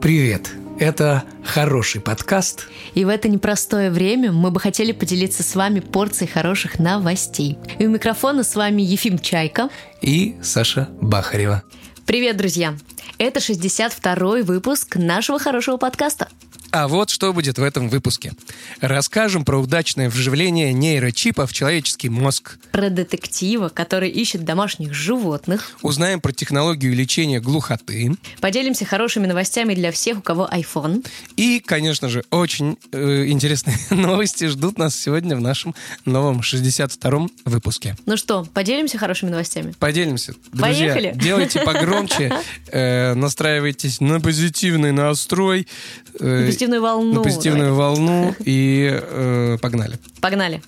Привет! Это хороший подкаст. И в это непростое время мы бы хотели поделиться с вами порцией хороших новостей. И у микрофона с вами Ефим Чайка и Саша Бахарева. Привет, друзья! Это 62-й выпуск нашего хорошего подкаста. А вот что будет в этом выпуске. Расскажем про удачное вживление нейрочипа в человеческий мозг. Про детектива, который ищет домашних животных. Узнаем про технологию лечения глухоты. Поделимся хорошими новостями для всех, у кого iPhone. И, конечно же, очень э, интересные новости ждут нас сегодня в нашем новом 62-м выпуске. Ну что, поделимся хорошими новостями? Поделимся. Друзья, Поехали! Делайте погромче, э, настраивайтесь на позитивный настрой. Э, позитивную волну. На позитивную Давай. волну и э, погнали. Погнали.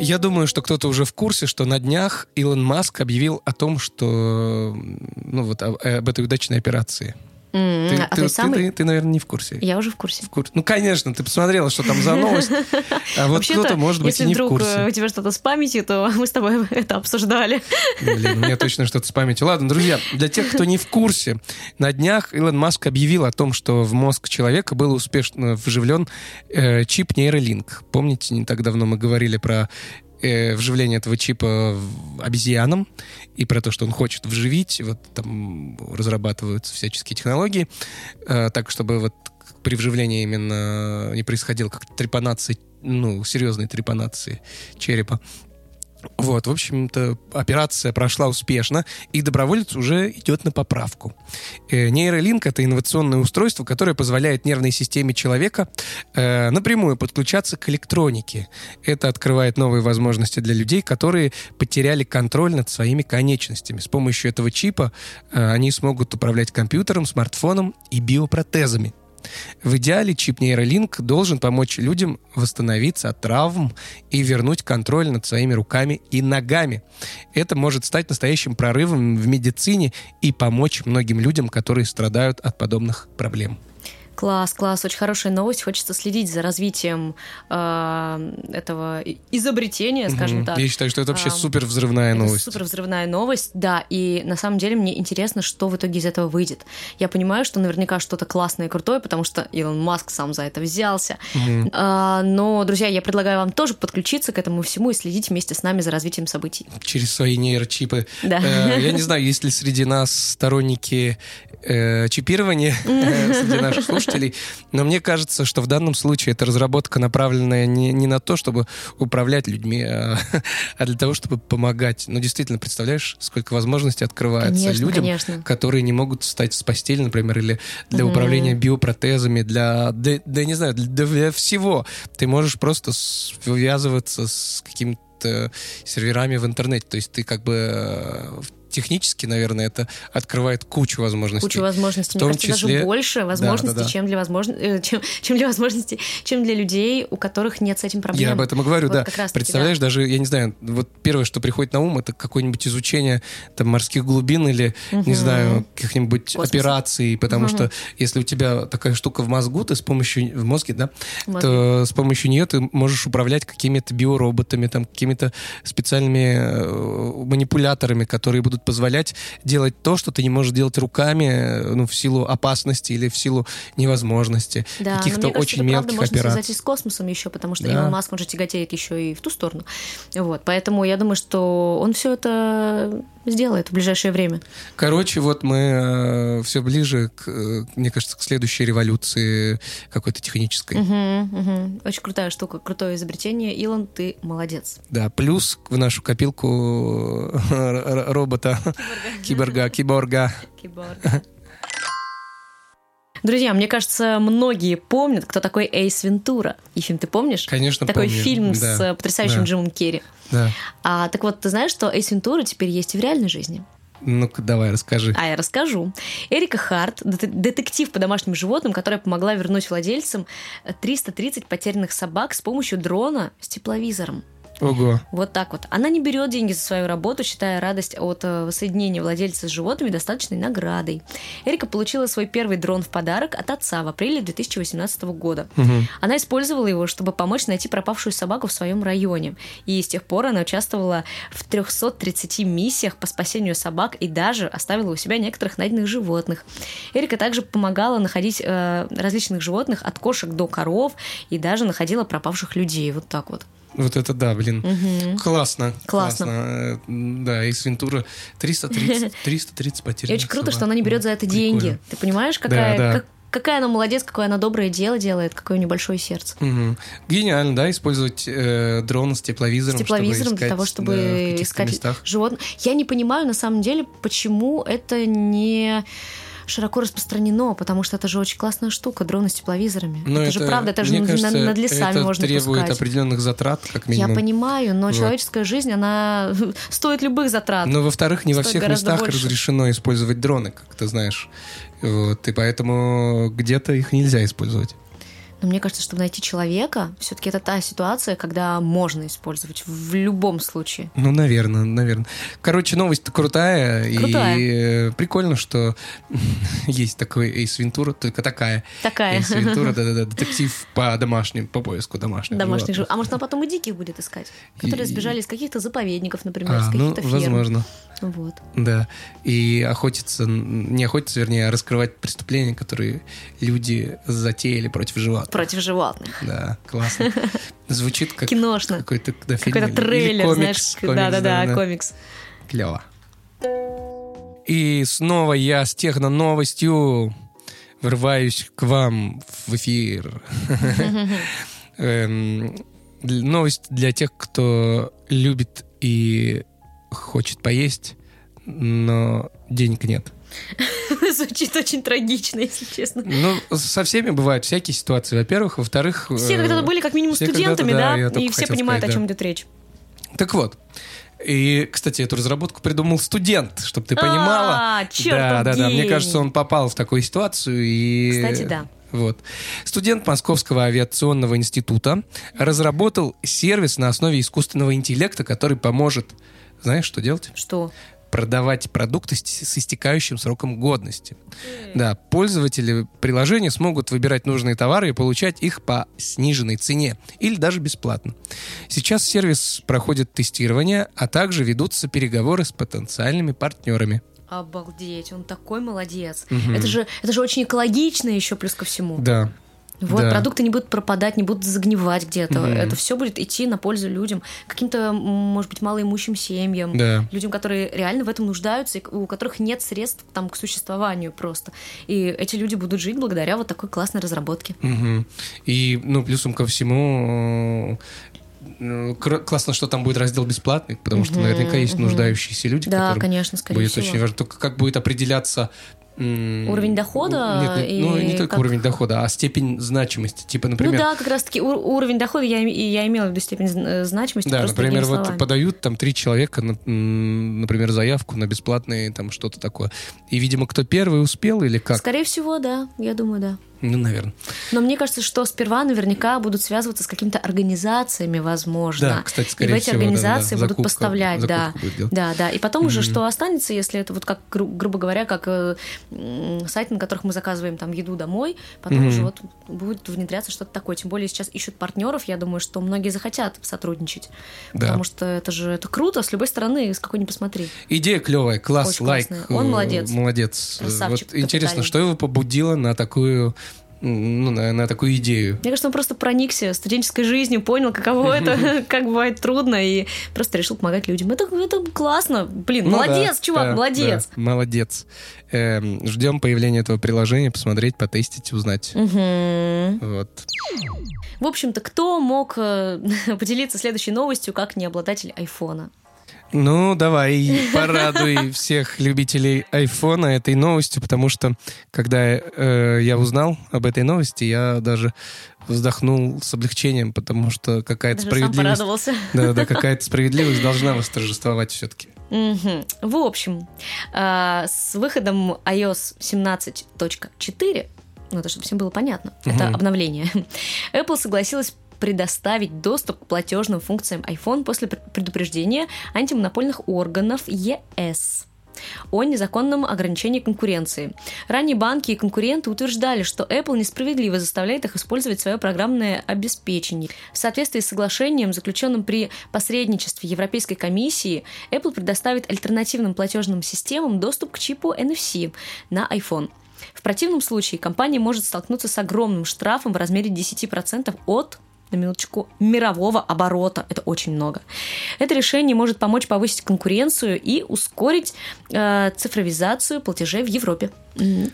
Я думаю, что кто-то уже в курсе, что на днях Илон Маск объявил о том, что ну вот об, об этой удачной операции. Mm, ты, а ты, ты, самый... ты, ты, наверное, не в курсе. Я уже в курсе. В курсе. Ну, конечно, ты посмотрела, что там за новость. А вот кто-то, может быть, и не в курсе. Если вдруг у тебя что-то с памятью, то мы с тобой это обсуждали. Блин, у меня точно что-то с памятью. Ладно, друзья, для тех, кто не в курсе, на днях Илон Маск объявил о том, что в мозг человека был успешно вживлен э, чип нейролинк. Помните, не так давно мы говорили про э, вживление этого чипа обезьянам и про то, что он хочет вживить. Вот там разрабатываются всяческие технологии, э, так, чтобы вот при вживлении именно не происходило как трепанации, ну, серьезной трепанации черепа. Вот, в общем-то, операция прошла успешно, и доброволец уже идет на поправку. Э, нейролинк — это инновационное устройство, которое позволяет нервной системе человека э, напрямую подключаться к электронике. Это открывает новые возможности для людей, которые потеряли контроль над своими конечностями. С помощью этого чипа э, они смогут управлять компьютером, смартфоном и биопротезами. В идеале чип нейролинк должен помочь людям восстановиться от травм и вернуть контроль над своими руками и ногами. Это может стать настоящим прорывом в медицине и помочь многим людям, которые страдают от подобных проблем. Класс, класс, очень хорошая новость. Хочется следить за развитием э, этого изобретения, скажем mm-hmm. так. Я считаю, что это вообще а, супер взрывная новость. Супер взрывная новость, да. И на самом деле мне интересно, что в итоге из этого выйдет. Я понимаю, что наверняка что-то классное и крутое, потому что Илон Маск сам за это взялся. Mm-hmm. А, но, друзья, я предлагаю вам тоже подключиться к этому всему и следить вместе с нами за развитием событий. Через свои нейрочипы. Да. Э, я не знаю, есть ли среди нас сторонники э, чипирования среди наших слушателей слушателей. Но мне кажется, что в данном случае это разработка, направленная не, не на то, чтобы управлять людьми, а, а для того, чтобы помогать. Ну, действительно, представляешь, сколько возможностей открывается конечно, людям, конечно. которые не могут встать с постели, например, или для mm управления биопротезами, для, да, да, не знаю, для, для всего. Ты можешь просто связываться с каким-то серверами в интернете. То есть ты как бы э, технически, наверное, это открывает кучу возможностей. Кучу возможностей. В том Мне кажется, числе... даже больше возможностей, да, да, да. чем для возможностей, э, чем, чем для возможностей, чем для людей, у которых нет с этим проблем. Я об этом и говорю, вот да. Представляешь, да. даже, я не знаю, вот первое, что приходит на ум, это какое-нибудь изучение там морских глубин или, угу. не знаю, каких-нибудь операций, потому угу. что если у тебя такая штука в мозгу, ты с помощью, в мозге, да, в то с помощью нее ты можешь управлять какими-то биороботами, там, какими-то специальными э, манипуляторами, которые будут позволять делать то, что ты не можешь делать руками, ну, в силу опасности или в силу невозможности да, каких-то очень мелких правда, операций. Можно связать и с космосом еще, потому что да. Илон Маск, он же тяготеет еще и в ту сторону. Вот, поэтому я думаю, что он все это сделает в ближайшее время. Короче, вот мы э, все ближе, к, э, мне кажется, к следующей революции какой-то технической. Угу, угу. Очень крутая штука, крутое изобретение. Илон, ты молодец. Да, плюс в нашу копилку робота, киборга, киборга. Киборга. Друзья, мне кажется, многие помнят, кто такой Эйс Вентура. Ефим, ты помнишь? Конечно, Такой помню. фильм да. с потрясающим да. Джимом Керри. Да. А, так вот, ты знаешь, что Эйс Вентура теперь есть и в реальной жизни? Ну-ка, давай, расскажи. А я расскажу. Эрика Харт, детектив по домашним животным, которая помогла вернуть владельцам 330 потерянных собак с помощью дрона с тепловизором. Ого. Вот так вот. Она не берет деньги за свою работу, считая радость от э, воссоединения владельца с животными достаточной наградой. Эрика получила свой первый дрон в подарок от отца в апреле 2018 года. Угу. Она использовала его, чтобы помочь найти пропавшую собаку в своем районе. И с тех пор она участвовала в 330 миссиях по спасению собак и даже оставила у себя некоторых найденных животных. Эрика также помогала находить э, различных животных от кошек до коров и даже находила пропавших людей. Вот так вот. Вот это да, блин. Мгм. Классно. Классно. Э, Да, из Вентура 330, 330 И потерянных очень круто, что она не берет за это Прикольно. деньги. Ты понимаешь, какая, да. как- какая она молодец, какое она доброе дело делает, какое у нее большое сердце. Мгм. Гениально, да, использовать э, дрон с тепловизором, С тепловизором чтобы для искать, того, чтобы да, искать местах. животных. Я не понимаю, на самом деле, почему это не широко распространено, потому что это же очень классная штука, дроны с тепловизорами. Но это, же правда, это же мне над, кажется, над лесами это можно требует пускать. определенных затрат, как Я минимум. понимаю, но Вот. человеческая жизнь, она стоит любых затрат. Но, во-вторых, не во всех местах больше. разрешено использовать дроны, как ты знаешь. Вот, и поэтому где-то их нельзя использовать. Но мне кажется, чтобы найти человека, все-таки это та ситуация, когда можно использовать в любом случае. Ну, наверное, наверное. Короче, новость крутая. Крутая. И прикольно, что есть такой Эйс Вентура, только такая. Такая. Эйс Вентура, да-да-да, детектив по домашним, по поиску домашних Домашних животных. А может, она потом и диких будет искать, которые И- сбежали из каких-то заповедников, например, А, из ну, каких-то ферм. возможно, Вот. да. И охотиться, не охотиться, вернее, а раскрывать преступления, которые люди затеяли против животных. Против животных. Да, классно. Звучит как Киношно. какой-то да, Какой-то трейлер, комикс, знаешь. комикс, Да-да-да, комикс. Клево. И снова я с техно-новостью врываюсь к вам в эфир. Эм, Новость для тех, кто любит и хочет поесть, но денег нет. Звучит очень трагично, если честно. Ну, со всеми бывают всякие ситуации. Во-первых. Во-вторых... Все э, когда-то были как минимум студентами, да, и все понимают, о чем идет речь. Так вот. И, кстати, эту разработку придумал студент, чтобы ты понимала. А, чертов да, да, да. Мне кажется, он попал в такую ситуацию и. Кстати, да. Вот. Студент Московского авиационного института разработал сервис на основе искусственного интеллекта, который поможет, знаешь, что делать? Что? Продавать продукты с истекающим сроком годности. Да, пользователи приложения смогут выбирать нужные товары и получать их по сниженной цене или даже бесплатно. Сейчас сервис проходит тестирование, а также ведутся переговоры с потенциальными партнерами. Обалдеть, он такой молодец. Мгм. Это же, это же очень экологично еще плюс ко всему. Да. Вот, да. продукты не будут пропадать, не будут загнивать где-то. Мгм. Это все будет идти на пользу людям, каким-то, может быть, малоимущим семьям, Да. людям, которые реально в этом нуждаются, и у которых нет средств там, к существованию просто. И эти люди будут жить благодаря вот такой классной разработке. Мгм. И, ну, плюсом ко всему, э, кр- классно, что там будет раздел бесплатный, потому что наверняка есть нуждающиеся люди, Да, конечно, скорее будет всего. очень важно. Только как будет определяться Уровень дохода Нет, нет, ну, и не только как- уровень дохода, а степень значимости. Типа, например, Ну да, как раз-таки ур- уровень дохода я, я имела в виду степень зн- значимости. Да, например, вот словами. подают там три человека, например, заявку на бесплатные там что-то такое. И, видимо, кто первый успел или как? Скорее всего, да, я думаю, да. Ну, наверное. Но мне кажется, что сперва наверняка будут связываться с какими-то организациями, возможно. Да, кстати, И в скорее эти всего, да, организации да. будут Закупка- поставлять, да. будет. Да, да. И потом уже Мгм. что останется, если это вот как, гру- грубо говоря, как э, м, сайты, на которых мы заказываем там еду домой, потом Мгм. уже вот будет внедряться что-то такое. Тем более сейчас ищут партнеров, я думаю, что многие захотят сотрудничать. Да. Потому что это же это круто, с любой стороны, с какой ни посмотри. Идея клевая, класс, Очень лайк. классная. Он э, молодец. Молодец. Красавчик Вот интересно, что его побудило на такую, ну, на, на такую идею? Мне кажется, он просто проникся студенческой жизнью, понял, каково это, как бывает трудно, и просто решил помогать людям. Это, это классно. Блин, Ну молодец, да, чувак, да, молодец. да, молодец. Эм, ждем появления этого приложения, посмотреть, потестить, узнать. Мгм. Вот. В общем-то, кто мог э, поделиться следующей новостью, как не обладатель айфона? Ну, давай, порадуй всех любителей айфона этой новостью, потому что, когда э, я узнал об этой новости, я даже вздохнул с облегчением, потому что какая-то Даже сам справедливость... порадовался. Да, да, какая-то справедливость должна восторжествовать все-таки. В общем, э, с выходом iOS 17.4, ну это чтобы всем было понятно, это Мгм. обновление, Apple согласилась предоставить доступ к платежным функциям iPhone после предупреждения антимонопольных органов ЕС о незаконном ограничении конкуренции. Ранее банки и конкуренты утверждали, что Apple несправедливо заставляет их использовать свое программное обеспечение. В соответствии с соглашением, заключенным при посредничестве Европейской комиссии, Apple предоставит альтернативным платежным системам доступ к чипу NFC на iPhone. В противном случае компания может столкнуться с огромным штрафом в размере 10% от на минуточку, мирового оборота. Это очень много. Это решение может помочь повысить конкуренцию и ускорить э, цифровизацию платежей в Европе.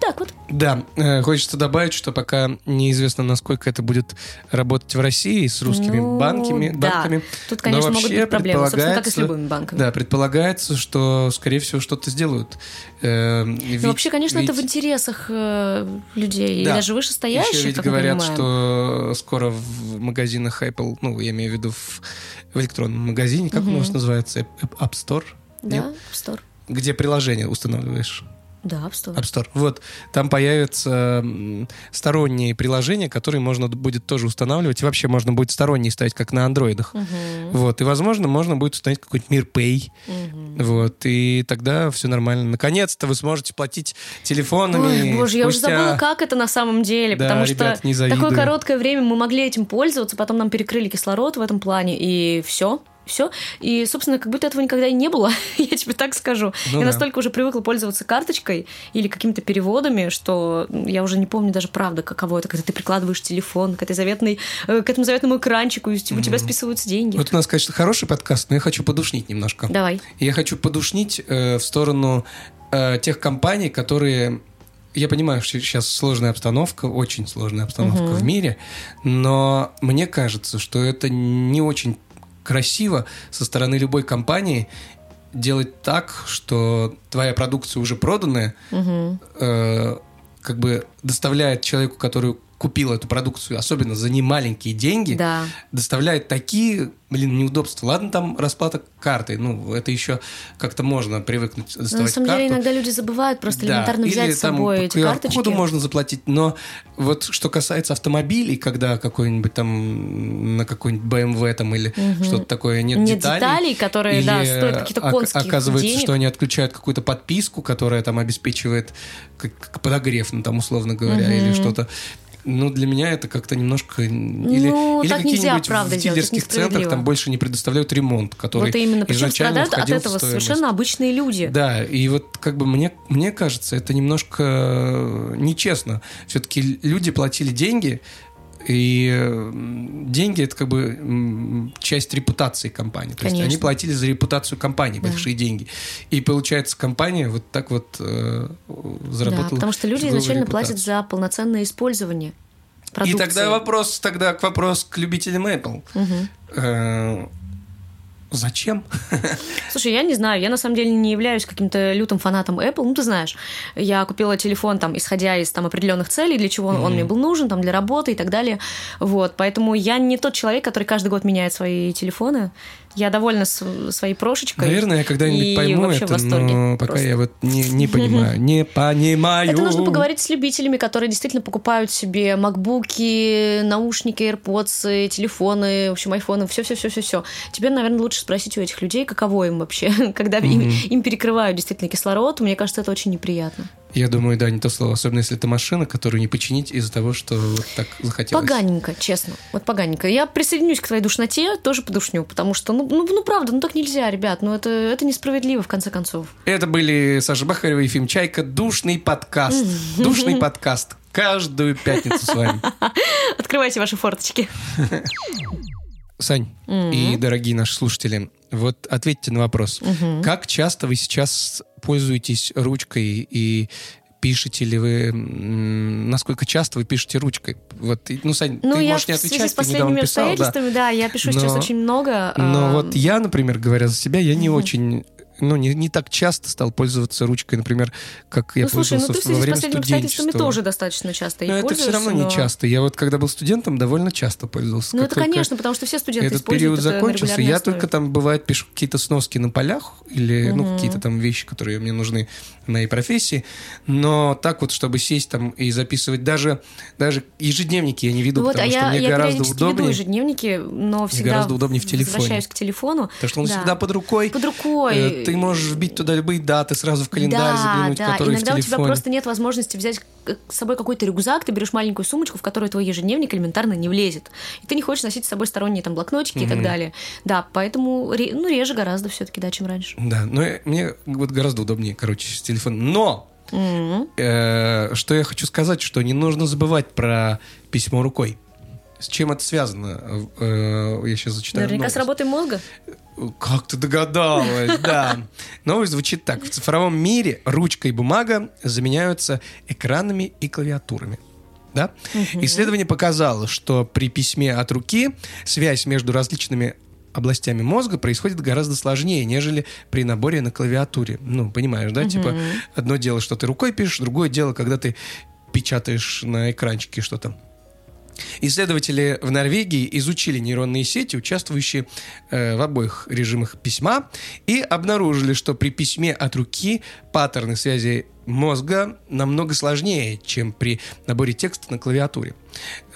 Так вот. Да, э, хочется добавить, что пока неизвестно, насколько это будет работать в России с русскими ну, банками, да. банками. Тут, конечно, могут быть проблемы, собственно, как и с любыми банками. Да, предполагается, что, скорее всего, что-то сделают. Э, ведь, ну, вообще, конечно, ведь... это в интересах э, людей, да. и даже вышестоящих, Еще ведь как говорят, что скоро в магазинах Apple, ну, я имею в виду в, в электронном магазине, как угу. у нас называется? App Store? Да, App Store. Где приложение устанавливаешь. Да, App Store. App Store. Вот. Там появятся сторонние приложения, которые можно будет тоже устанавливать. И вообще можно будет сторонние ставить, как на андроидах. Угу. Вот. И, возможно, можно будет установить какой-нибудь Мир Pay. Угу. Вот. И тогда все нормально. Наконец-то вы сможете платить телефонами. Ой, боже, я уже забыла, как это на самом деле. Да, потому ребят, что такое короткое время мы могли этим пользоваться, потом нам перекрыли кислород в этом плане, и все все. И, собственно, как будто этого никогда и не было, я тебе так скажу. Ну, я да. настолько уже привыкла пользоваться карточкой или какими-то переводами, что я уже не помню даже правда, каково это, когда ты прикладываешь телефон к, этой заветной, э, к этому заветному экранчику, и у тебя списываются деньги. Вот у нас, конечно, хороший подкаст, но я хочу подушнить немножко. Давай. Я хочу подушнить э, в сторону э, тех компаний, которые я понимаю, что сейчас сложная обстановка, очень сложная обстановка угу. в мире, но мне кажется, что это не очень красиво со стороны любой компании делать так, что твоя продукция уже проданная, угу. э, как бы доставляет человеку, который купил эту продукцию, особенно за немаленькие деньги, да. доставляет такие блин, неудобства. Ладно, там расплата картой, ну, это еще как-то можно привыкнуть доставать но на самом карту. деле иногда люди забывают просто да. элементарно взять Или, с собой там, эти карточки. коду можно заплатить, но вот что касается автомобилей, когда какой-нибудь там на какой-нибудь BMW там или угу. что-то такое нет, нет деталей, деталей, которые, или да, стоят какие-то конских оказывается, денег. что они отключают какую-то подписку, которая там обеспечивает подогрев, ну, там, условно говоря, угу. или что-то. Ну, для меня это как-то немножко... Или, ну, или какие-нибудь в дилерских центрах там больше не предоставляют ремонт, который вот именно. Причем страдают от этого совершенно обычные люди. Да, и вот как бы мне, мне кажется, это немножко нечестно. Все-таки люди платили деньги, и деньги это как бы часть репутации компании. То Конечно. есть они платили за репутацию компании да. большие деньги. И получается, компания вот так вот э, заработала. Да, потому что люди изначально репутацию. платят за полноценное использование. Продукции. И тогда вопрос, тогда к вопрос к любителям Apple. Угу. Э, Зачем? Слушай, я не знаю, я на самом деле не являюсь каким-то лютым фанатом Apple. Ну, ты знаешь, я купила телефон, там, исходя из там, определенных целей, для чего mm-hmm. он мне был нужен, там, для работы и так далее. Вот, поэтому я не тот человек, который каждый год меняет свои телефоны. Я довольна своей прошечкой. Наверное, я когда-нибудь пойму это, но пока просто. я вот не, не понимаю. Не понимаю. Это нужно поговорить с любителями, которые действительно покупают себе макбуки, наушники, AirPods, телефоны, в общем, айфоны, все-все-все-все-все. Тебе, наверное, лучше спросить у этих людей, каково им вообще, когда им, им перекрывают действительно кислород. Мне кажется, это очень неприятно. Я думаю, да, не то слово. Особенно, если это машина, которую не починить из-за того, что вот так захотелось. Поганенько, честно. Вот поганенько. Я присоединюсь к твоей душноте, тоже подушню, потому что, ну, ну, ну правда, ну так нельзя, ребят. Ну это, это несправедливо, в конце концов. Это были Саша Бахарева и Ефим Чайка. Душный подкаст. Душный подкаст. Каждую пятницу с вами. Открывайте ваши форточки. Сань и дорогие наши слушатели, вот ответьте на вопрос. Как часто вы сейчас пользуетесь ручкой и пишете ли вы, насколько часто вы пишете ручкой? Вот, ну, Сань, ну, ты я можешь не отвечать, в связи с последними писал, обстоятельствами, да. да, я пишу но, сейчас очень много. Но а... вот я, например, говоря за себя, я не mm очень ну, не, не так часто стал пользоваться ручкой, например, как я ну, слушай, ну пользовался ты в во связи с время последними обстоятельствами студенчества. тоже достаточно часто Но это все равно пользуешься, не но- часто. Я вот когда был студентом, довольно часто пользовался. Ну, Как это, конечно, потому что все студенты этот период закончился, я основе. только там, бывает, пишу какие-то сноски на полях или, ну, Мгм. какие-то там вещи, которые мне нужны в моей профессии. Но так вот, чтобы сесть там и записывать, даже, даже ежедневники я не веду, Ну вот, потому а что я, мне я гораздо периодически веду удобнее. ежедневники, но всегда гораздо удобнее в телефоне. возвращаюсь к телефону. Потому что он Да. всегда под рукой. Под рукой. Ты можешь вбить туда любые даты, сразу в календарь да, заглянуть, да. который Иногда в у тебя телефоне. просто нет возможности взять с собой какой-то рюкзак, ты берешь маленькую сумочку, в которую твой ежедневник элементарно не влезет. И ты не хочешь носить с собой сторонние там блокнотики и так далее. Да, поэтому ну, реже гораздо все-таки, да, чем раньше. Да, но мне вот гораздо удобнее, короче, с телефона. Но э, что я хочу сказать, что не нужно забывать про письмо рукой. С чем это связано? Э, я сейчас зачитаю. Наверняка новость. с работой мозга. Как ты догадалась, да. Новость звучит так. В цифровом мире ручка и бумага заменяются экранами и клавиатурами. Да? Исследование показало, что при письме от руки связь между различными областями мозга происходит гораздо сложнее, нежели при наборе на клавиатуре. Ну, понимаешь, да? Типа, одно дело, что ты рукой пишешь, другое дело, когда ты печатаешь на экранчике что-то. Исследователи в Норвегии изучили нейронные сети, участвующие э, в обоих режимах письма, и обнаружили, что при письме от руки паттерны связи мозга намного сложнее, чем при наборе текста на клавиатуре.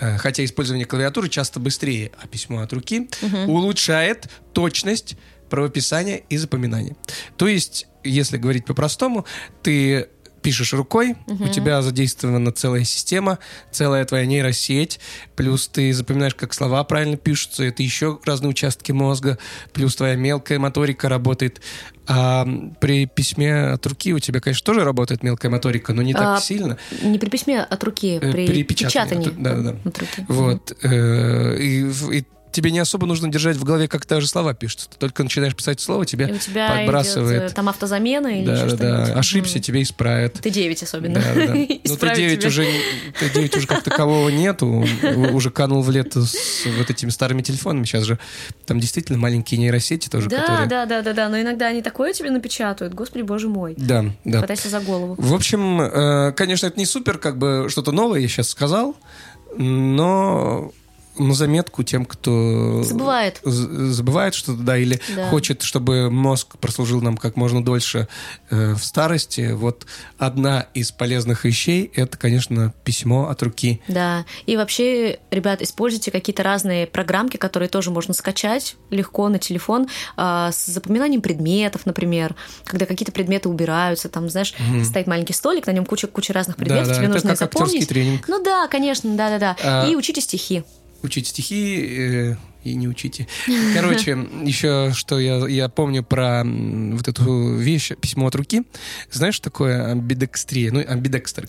Э, хотя использование клавиатуры часто быстрее, а письмо от руки улучшает точность правописания и запоминания. То есть, если говорить по-простому, ты пишешь рукой, у тебя задействована целая система, целая твоя нейросеть, плюс ты запоминаешь, как слова правильно пишутся, это еще разные участки мозга, плюс твоя мелкая моторика работает. А при письме от руки у тебя, конечно, тоже работает мелкая моторика, но не так А, сильно. Не при письме от руки, Э, при, при печатании. печатании, да-да-да. от руки. Вот. э, И, и тебе не особо нужно держать в голове, как даже слова пишутся. Ты только начинаешь писать слово, И тебя подбрасывает. идет, э, там автозамена или да, еще да. Ошибся, тебе исправят. Ты 9 особенно. Да, да. Ну, Исправить Т9 тебя. уже, Т9 уже как такового нету, уже канул в лето с вот этими старыми телефонами. Сейчас же там действительно маленькие нейросети тоже, Да, которые... да, да, да, да, но иногда они такое тебе напечатают, господи, боже мой. Да, да. Хватайся за голову. В общем, э, конечно, это не супер, как бы что-то новое я сейчас сказал, но на заметку тем, кто... Забывает. Забывает что-то, да, или Да. хочет, чтобы мозг прослужил нам как можно дольше э, в старости. Вот одна из полезных вещей – это, конечно, письмо от руки. Да. И вообще, ребят, используйте какие-то разные программки, которые тоже можно скачать легко на телефон а, с запоминанием предметов, например, когда какие-то предметы убираются, там, знаешь, стоит маленький столик, на нем куча, куча разных предметов, Да-да, тебе это нужно их как запомнить. тренинг. Ну да, конечно, да-да-да. А- И учите стихи. Учить стихи э, и не учите. Короче, еще что я, я помню про вот эту вещь, письмо от руки. Знаешь, такое амбидекстрия? Ну, такие?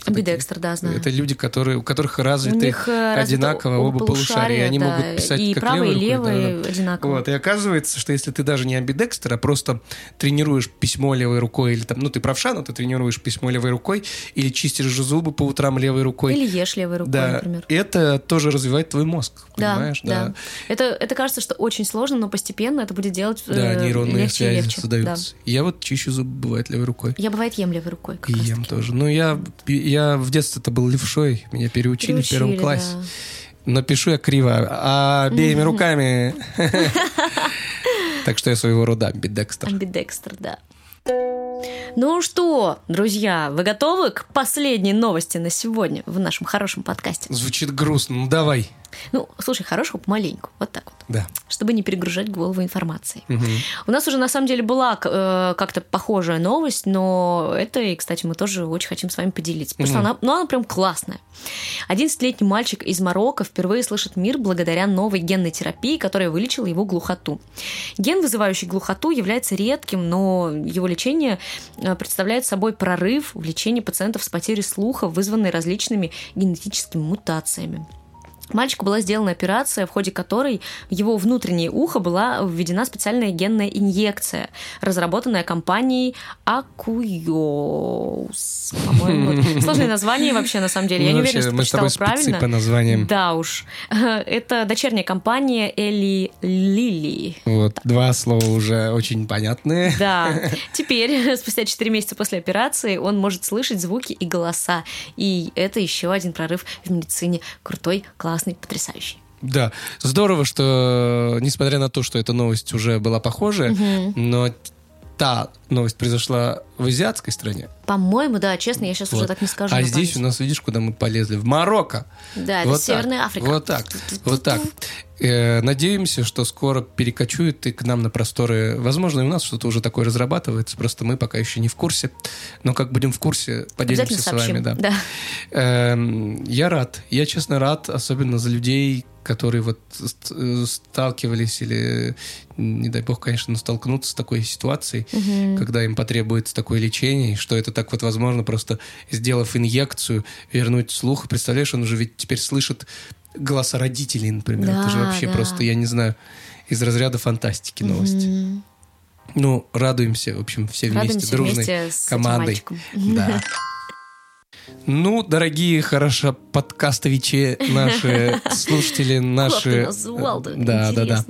Амбидекстер, да, знаю. Это люди, которые, у которых развиты У них э, развито одинаково оба полушария. и Они да, могут писать и как правый, и левой рукой, левый да, да. одинаково. Вот, и оказывается, что если ты даже не амбидекстер, а просто тренируешь письмо левой рукой, или там, ну, ты правша, но ты тренируешь письмо левой рукой, или чистишь же зубы по утрам левой рукой. Или ешь левой рукой, да, например. это тоже развивает твой мозг, Да, понимаешь? да. Это, это кажется, что очень сложно, но постепенно это будет делать э, Да, нейронные легче связи легче. создаются. Я вот чищу зубы, бывает, левой рукой. Да. Я бывает ем левой рукой. Как И ем таки. тоже. Ну, я, я в детстве-то был левшой, меня переучили, в первом Переучили, классе. да. Но пишу я криво, а обеими руками. Так что я своего рода амбидекстер. Амбидекстер, да. Ну что, друзья, вы готовы к последней новости на сегодня в нашем хорошем подкасте? Звучит грустно, ну давай. Ну, слушай, хорошего помаленьку, вот так вот, Да. чтобы не перегружать голову информацией. Мгм. У нас уже на самом деле была э, как-то похожая новость, но это, и, кстати, мы тоже очень хотим с вами поделиться. Потому что Мгм. она, ну, она прям классная. 11-летний мальчик из Марокко впервые слышит мир благодаря новой генной терапии, которая вылечила его глухоту. Ген, вызывающий глухоту, является редким, но его лечение э, представляет собой прорыв в лечении пациентов с потерей слуха, вызванной различными генетическими мутациями. Мальчику была сделана операция, в ходе которой в его внутреннее ухо была введена специальная генная инъекция, разработанная компанией Акуйоус. По-моему, сложное название вообще, на самом деле. Я Ну, не уверена, что прочитала правильно. по названиям. Да уж. Это дочерняя компания Эли Лили. Вот, два слова уже очень понятные. Да. Теперь, спустя 4 месяца после операции, он может слышать звуки и голоса. И это еще один прорыв в медицине. Крутой, классный, потрясающий. Да, здорово, что несмотря на то, что эта новость уже была похожая, но та новость произошла в азиатской стране. По-моему, да, честно, я сейчас уже Вот. так не скажу. А здесь у память. нас, видишь, куда мы полезли? В Марокко. Да, это Вот так. Северная Африка. Вот так, вот так. Э, Надеемся, что скоро перекочует и к нам на просторы. Возможно, и у нас что-то уже такое разрабатывается, просто мы пока еще не в курсе. Но как будем в курсе, поделимся с вами. сообщим. Да. Эм, Я рад. Я, честно, рад, особенно за людей, которые вот ст- сталкивались или, не дай бог, конечно, но столкнутся с такой ситуацией, когда им потребуется такое лечение, и что это так вот возможно, просто сделав инъекцию, вернуть слух. Представляешь, он уже ведь теперь слышит голоса родителей, например. это же Да, вообще да. просто, я не знаю, из разряда фантастики новости. Мгм. Ну, радуемся, в общем, все вместе, Радуемся дружной вместе с командой. Да. Ну, дорогие хорошо подкастовичи, наши слушатели, наши... Да, да, да.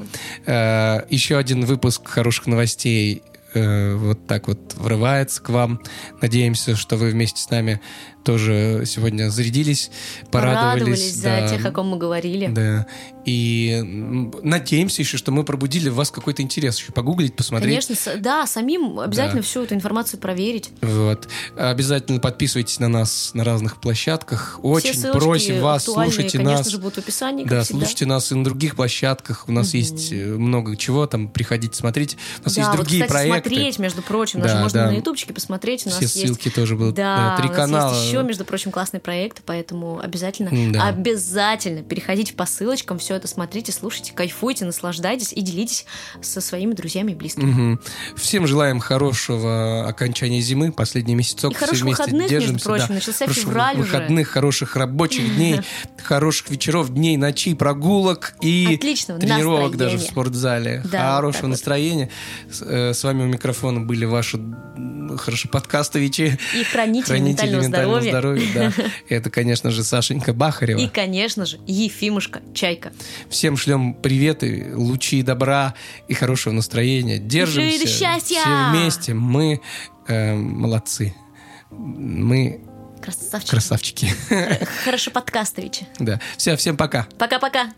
Э, Еще один выпуск хороших новостей э, вот так вот врывается к вам. Надеемся, что вы вместе с нами тоже сегодня зарядились, порадовались. Порадовались за да. тех, о ком мы говорили. Да. И надеемся еще, что мы пробудили в вас какой-то интерес. Еще погуглить, посмотреть. Конечно, да, самим обязательно Да. всю эту информацию проверить. Вот. Обязательно подписывайтесь на нас на разных площадках. Все Очень ссылочки просим вас, слушайте конечно нас. же, будут в описании, Да, всегда. слушайте нас и на других площадках. У нас Мгм. есть э, много чего там. Приходите смотреть. У нас да, есть вот, другие кстати, проекты. Смотреть, между прочим, Да, даже можно да. на ютубчике посмотреть. У нас Все есть ссылки тоже будут. Да, три у нас канала. есть еще, между прочим, классные проекты, поэтому обязательно, М-да. обязательно переходите по ссылочкам, все это смотрите, слушайте, кайфуйте, наслаждайтесь и делитесь со своими друзьями и близкими. Всем желаем хорошего окончания зимы, последний месяцок. И хороших выходных, между прочим, да. начался февраль уже. выходных, хороших рабочих дней, хороших вечеров, дней, ночей, прогулок и Отличного тренировок даже в спортзале. Да, Хорошего настроения. С, э, с вами у микрофона были ваши м, хорошие подкастовичи. И хранители, Хранители ментального, ментального здоровья. здоровья. да. Это, конечно же, Сашенька Бахарева. И, конечно же, Ефимушка, Чайка. Всем шлем приветы, лучи добра и хорошего настроения. Держимся. счастья! Все вместе. Мы э, молодцы. Мы Красавчик. красавчики. Хорошо подкастовичи. Да. Все, всем пока. Пока-пока.